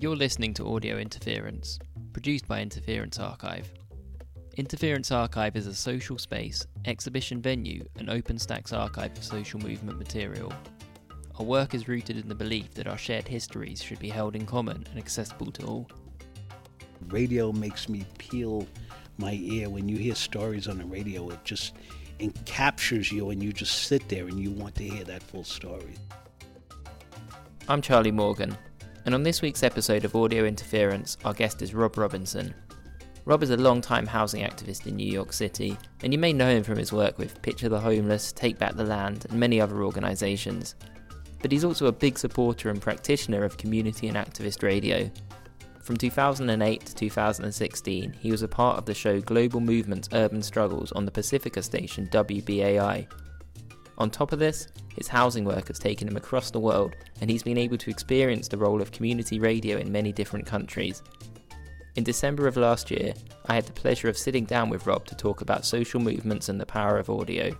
You're listening to Audio Interference, produced by Interference Archive. Interference Archive is a social space, exhibition venue, and open stacks archive of social movement material. Our work is rooted in the belief that our shared histories should be held in common and accessible to all. Radio makes me peel my ear when you hear stories on the radio. It just encaptures you, and you just sit there and you want to hear that full story. I'm Charlie Morgan, and on this week's episode of Audio Interference, our guest is Rob Robinson. Rob is a long-time housing activist in New York City, and you may know him from his work with Picture the Homeless, Take Back the Land, and many other organisations. But he's also a big supporter and practitioner of community and activist radio. From 2008 to 2016, he was a part of the show Global Movements Urban Struggles on the Pacifica station WBAI. On top of this, his housing work has taken him across the world, and he's been able to experience the role of community radio in many different countries. In December of last year, I had the pleasure of sitting down with Rob to talk about social movements and the power of audio.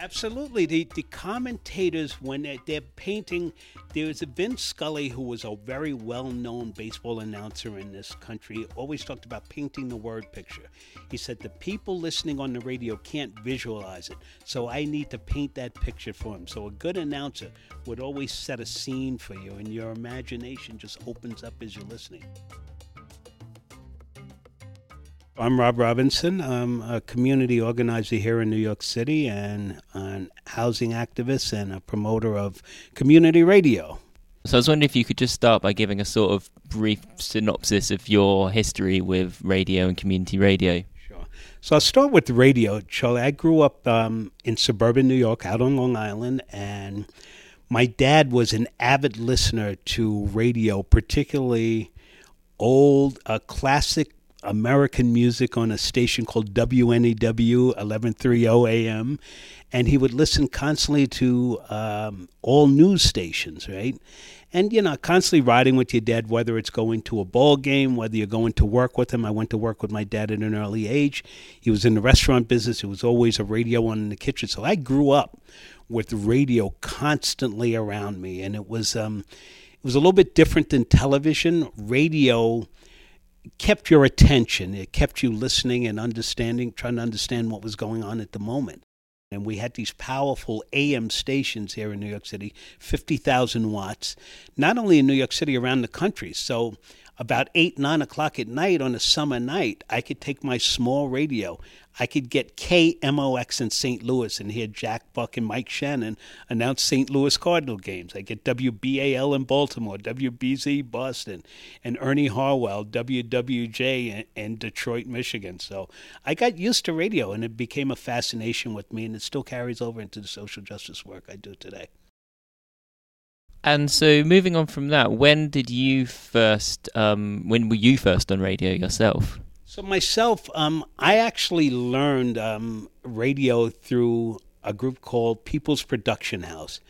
Absolutely. The, the commentators, when they're, they're painting, there's a Vin Scully, who was a very well known baseball announcer in this country, always talked about painting the word picture. He said, The people listening on the radio can't visualize it, so I need to paint that picture for them. So a good announcer would always set a scene for you, and your imagination just opens up as you're listening. I'm Rob Robinson. I'm a community organizer here in New York City and an housing activist and a promoter of community radio. So I was wondering if you could just start by giving a sort of brief synopsis of your history with radio and community radio. Sure. So I'll start with radio, Charlie. I grew up um, in suburban New York, out on Long Island, and my dad was an avid listener to radio, particularly old, uh, classic American music on a station called WNEW 1130 AM, and he would listen constantly to um, all news stations, right? And you know, constantly riding with your dad, whether it's going to a ball game, whether you're going to work with him. I went to work with my dad at an early age. He was in the restaurant business. There was always a radio on in the kitchen, so I grew up with radio constantly around me, and it was um, it was a little bit different than television. Radio kept your attention. It kept you listening and understanding, trying to understand what was going on at the moment. And we had these powerful AM stations here in New York City, 50,000 watts, not only in New York City, around the country. So about 8, 9 o'clock at night on a summer night, I could take my small radio. I could get KMOX in St. Louis and hear Jack Buck and Mike Shannon announce St. Louis Cardinal games. I get WBAL in Baltimore, WBZ Boston, and Ernie Harwell, WWJ in Detroit, Michigan. So I got used to radio and it became a fascination with me, and it still carries over into the social justice work I do today. And so, moving on from that, when did you first? Um, when were you first on radio yourself? So myself, um, I actually learned um, radio through a group called People's Production House.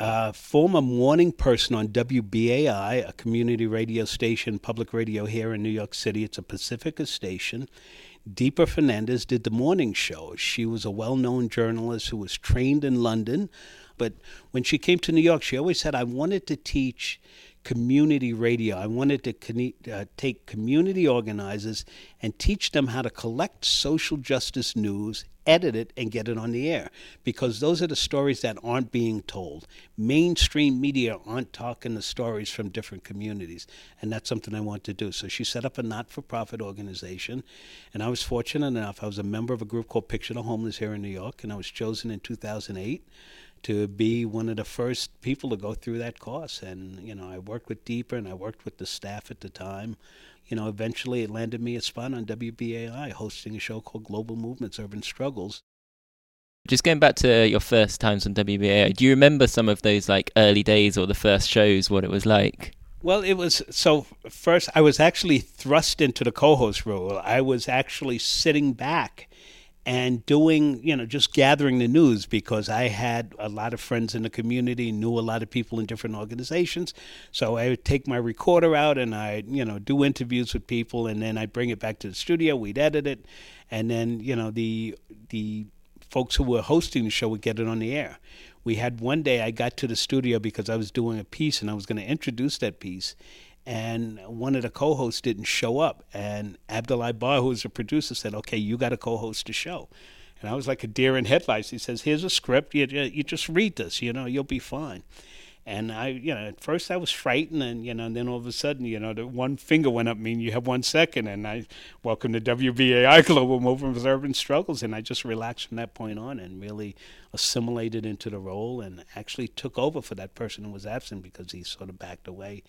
Uh, former morning person on WBAI, a community radio station, public radio here in New York City. It's a Pacifica station. Deepa Fernandes did the morning show. She was a well known journalist who was trained in London. But when she came to New York, she always said, I wanted to teach community radio. I wanted to uh, take community organizers and teach them how to collect social justice news, edit it, and get it on the air. Because those are the stories that aren't being told. Mainstream media aren't talking the stories from different communities. And that's something I want to do. So she set up a not for profit organization. And I was fortunate enough, I was a member of a group called Picture the Homeless here in New York, and I was chosen in 2008 to be one of the first people to go through that course. And, you know, I worked with Deepa and I worked with the staff at the time. You know, eventually it landed me a spot on WBAI hosting a show called Global Movements Urban Struggles. Just going back to your first times on WBAI, do you remember some of those like early days or the first shows, what it was like? Well, it was so first I was actually thrust into the co host role. I was actually sitting back and doing, you know, just gathering the news because I had a lot of friends in the community, knew a lot of people in different organizations. So I would take my recorder out and I, you know, do interviews with people, and then I'd bring it back to the studio. We'd edit it, and then, you know, the the folks who were hosting the show would get it on the air. we had one day I got to the studio because I was doing a piece and I was going to introduce that piece. And one of the co hosts didn't show up. And Abdullah Bar, who was the producer, said, Okay, you got to co host the show. And I was like a deer in headlights. He says, Here's a script. You, you just read this, you know, you'll be fine. And I, you know, at first I was frightened, and you know, and then all of a sudden, you know, the one finger went up, mean you have one second, and I welcome to WBAI Global Movement of Urban Struggles, and I just relaxed from that point on and really assimilated into the role, and actually took over for that person who was absent because he sort of backed away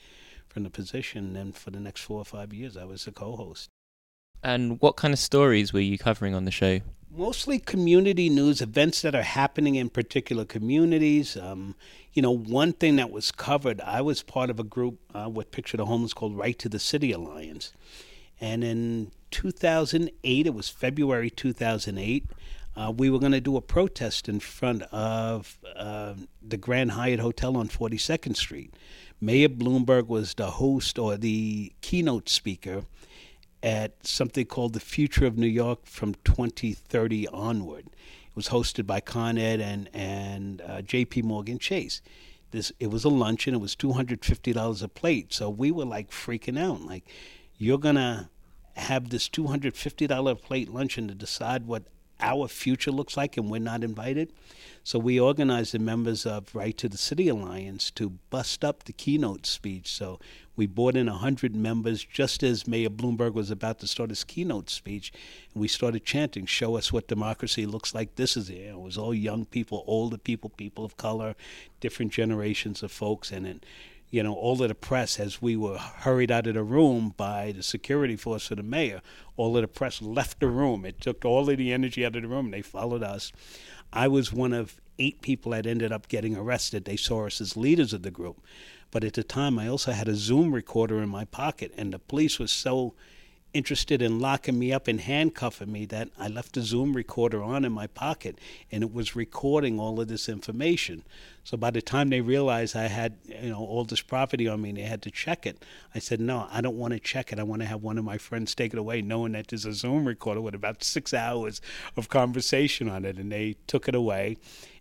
from the position. And for the next four or five years, I was the co-host. And what kind of stories were you covering on the show? Mostly community news, events that are happening in particular communities. Um, you know, one thing that was covered, I was part of a group uh, with Picture the Homeless called Right to the City Alliance. And in 2008, it was February 2008, uh, we were going to do a protest in front of uh, the Grand Hyatt Hotel on 42nd Street. Mayor Bloomberg was the host or the keynote speaker at something called the Future of New York from 2030 onward. It was hosted by Con Ed and and uh, J.P. Morgan Chase. This it was a luncheon. It was two hundred fifty dollars a plate. So we were like freaking out. Like, you're gonna have this two hundred fifty dollar plate luncheon to decide what our future looks like, and we're not invited. So we organized the members of Right to the City Alliance to bust up the keynote speech. So we brought in 100 members just as Mayor Bloomberg was about to start his keynote speech. And we started chanting, Show us what democracy looks like. This is it. It was all young people, older people, people of color, different generations of folks. And it, you know, all of the press, as we were hurried out of the room by the security force of the mayor, all of the press left the room. It took all of the energy out of the room, and they followed us. I was one of eight people that ended up getting arrested. They saw us as leaders of the group. But at the time, I also had a Zoom recorder in my pocket, and the police was so interested in locking me up and handcuffing me that I left the Zoom recorder on in my pocket and it was recording all of this information. So by the time they realized I had, you know, all this property on me and they had to check it, I said, "No, I don't want to check it. I want to have one of my friends take it away knowing that there's a Zoom recorder with about 6 hours of conversation on it." And they took it away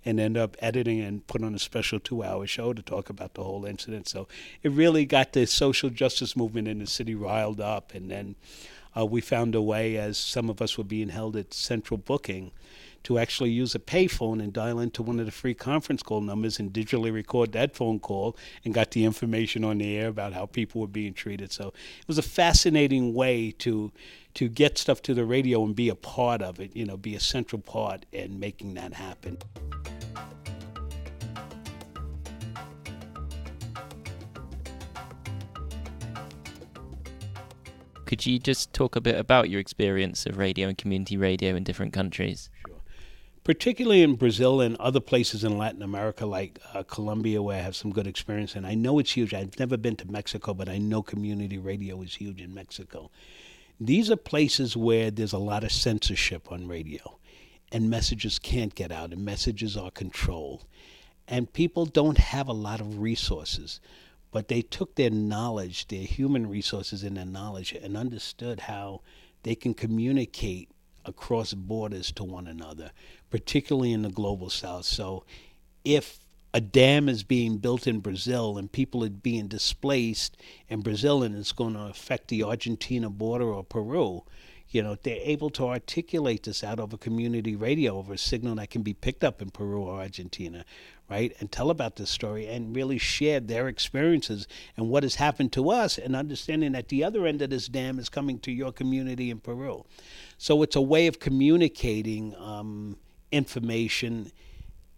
and end up editing and put on a special two hour show to talk about the whole incident. So it really got the social justice movement in the city riled up. And then uh, we found a way, as some of us were being held at central booking, to actually use a payphone and dial into one of the free conference call numbers and digitally record that phone call and got the information on the air about how people were being treated. So it was a fascinating way to to get stuff to the radio and be a part of it, you know, be a central part in making that happen. Could you just talk a bit about your experience of radio and community radio in different countries? Particularly in Brazil and other places in Latin America, like uh, Colombia, where I have some good experience. And I know it's huge. I've never been to Mexico, but I know community radio is huge in Mexico. These are places where there's a lot of censorship on radio, and messages can't get out, and messages are controlled. And people don't have a lot of resources but they took their knowledge, their human resources and their knowledge, and understood how they can communicate across borders to one another, particularly in the global south. So if a dam is being built in Brazil and people are being displaced in Brazil and it's going to affect the Argentina border or Peru, you know, they're able to articulate this out over community radio over a signal that can be picked up in Peru or Argentina, right? And tell about this story and really share their experiences and what has happened to us and understanding that the other end of this dam is coming to your community in Peru. So it's a way of communicating um, information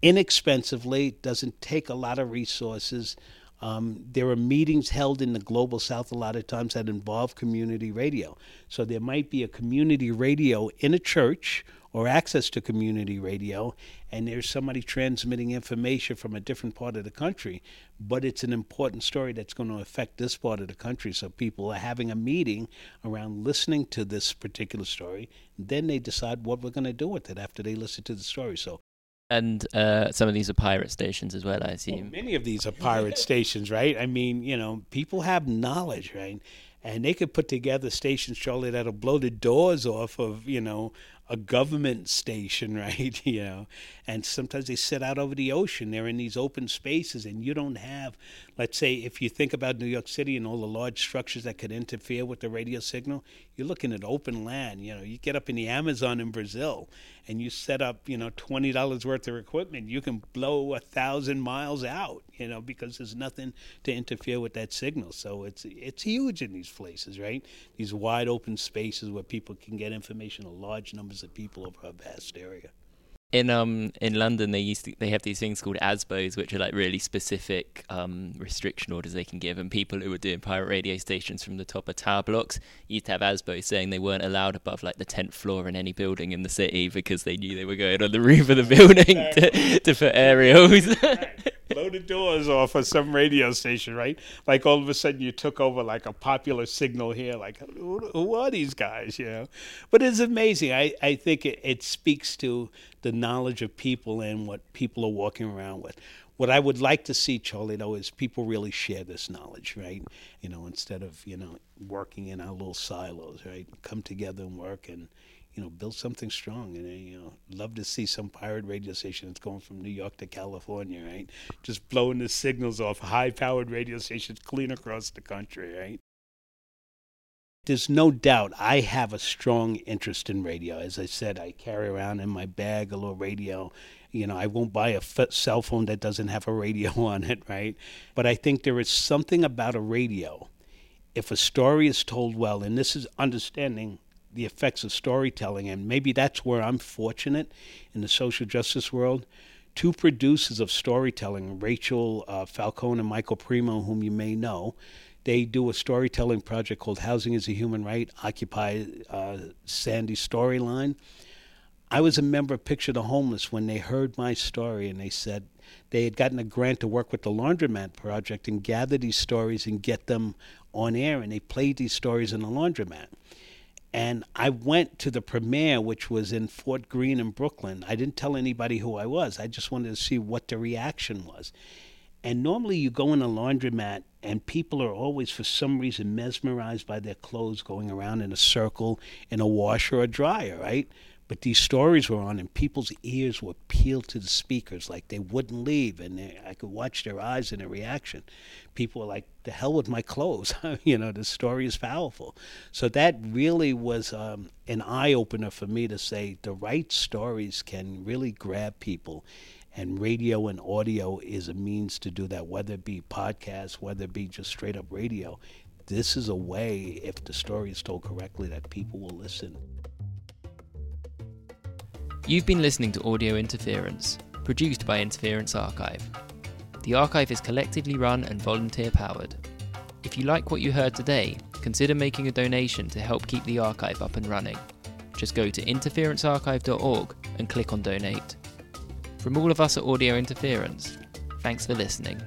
inexpensively, doesn't take a lot of resources. Um, there are meetings held in the global south a lot of times that involve community radio. So there might be a community radio in a church or access to community radio, and there's somebody transmitting information from a different part of the country, but it's an important story that's going to affect this part of the country. So people are having a meeting around listening to this particular story. Then they decide what we're going to do with it after they listen to the story. So and uh, some of these are pirate stations as well, I assume. Well, many of these are pirate stations, right? I mean, you know, people have knowledge, right? And they could put together stations, Charlie, that'll blow the doors off of, you know, a government station, right? you know, and sometimes they sit out over the ocean. They're in these open spaces, and you don't have, let's say, if you think about New York City and all the large structures that could interfere with the radio signal, you're looking at open land. You know, you get up in the Amazon in Brazil, and you set up, you know, twenty dollars worth of equipment, you can blow a thousand miles out. You know, because there's nothing to interfere with that signal. So it's it's huge in these places, right? These wide open spaces where people can get information of large numbers of people over a vast area. In um in London they used to they have these things called ASBOs which are like really specific um restriction orders they can give. And people who were doing pirate radio stations from the top of tower blocks used to have ASBOs saying they weren't allowed above like the tenth floor in any building in the city because they knew they were going on the roof of the building to, to put aerials blow the doors off of some radio station, right? Like all of a sudden you took over like a popular signal here. Like who, who are these guys? You know, but it's amazing. I I think it, it speaks to the knowledge of people and what people are walking around with. What I would like to see, Charlie, though, is people really share this knowledge, right? You know, instead of you know working in our little silos, right? Come together and work and you know, build something strong. And you know, love to see some pirate radio station that's going from New York to California, right? Just blowing the signals off high-powered radio stations clean across the country, right? There's no doubt I have a strong interest in radio. As I said, I carry around in my bag a little radio. You know, I won't buy a f- cell phone that doesn't have a radio on it, right? But I think there is something about a radio. If a story is told well, and this is understanding the effects of storytelling, and maybe that's where I'm fortunate in the social justice world. Two producers of storytelling, Rachel uh, Falcone and Michael Premo, whom you may know, they do a storytelling project called Housing is a Human Right, Occupy uh, Sandy Storyline. I was a member of Picture the Homeless when they heard my story and they said they had gotten a grant to work with the Laundromat Project and gather these stories and get them on air, and they played these stories in the laundromat. And I went to the premiere, which was in Fort Greene in Brooklyn. I didn't tell anybody who I was. I just wanted to see what the reaction was. And normally you go in a laundromat and people are always, for some reason, mesmerized by their clothes going around in a circle in a washer or dryer, right? But these stories were on, and people's ears were peeled to the speakers like they wouldn't leave, and they, I could watch their eyes and their reaction. People were like, "The hell with my clothes!" you know, the story is powerful. So that really was um, an eye opener for me to say the right stories can really grab people, and radio and audio is a means to do that. Whether it be podcasts, whether it be just straight up radio, this is a way, if the story is told correctly, that people will listen. You've been listening to Audio Interference, produced by Interference Archive. The archive is collectively run and volunteer powered. If you like what you heard today, consider making a donation to help keep the archive up and running. Just go to interferencearchive.org and click on donate. From all of us at Audio Interference, thanks for listening.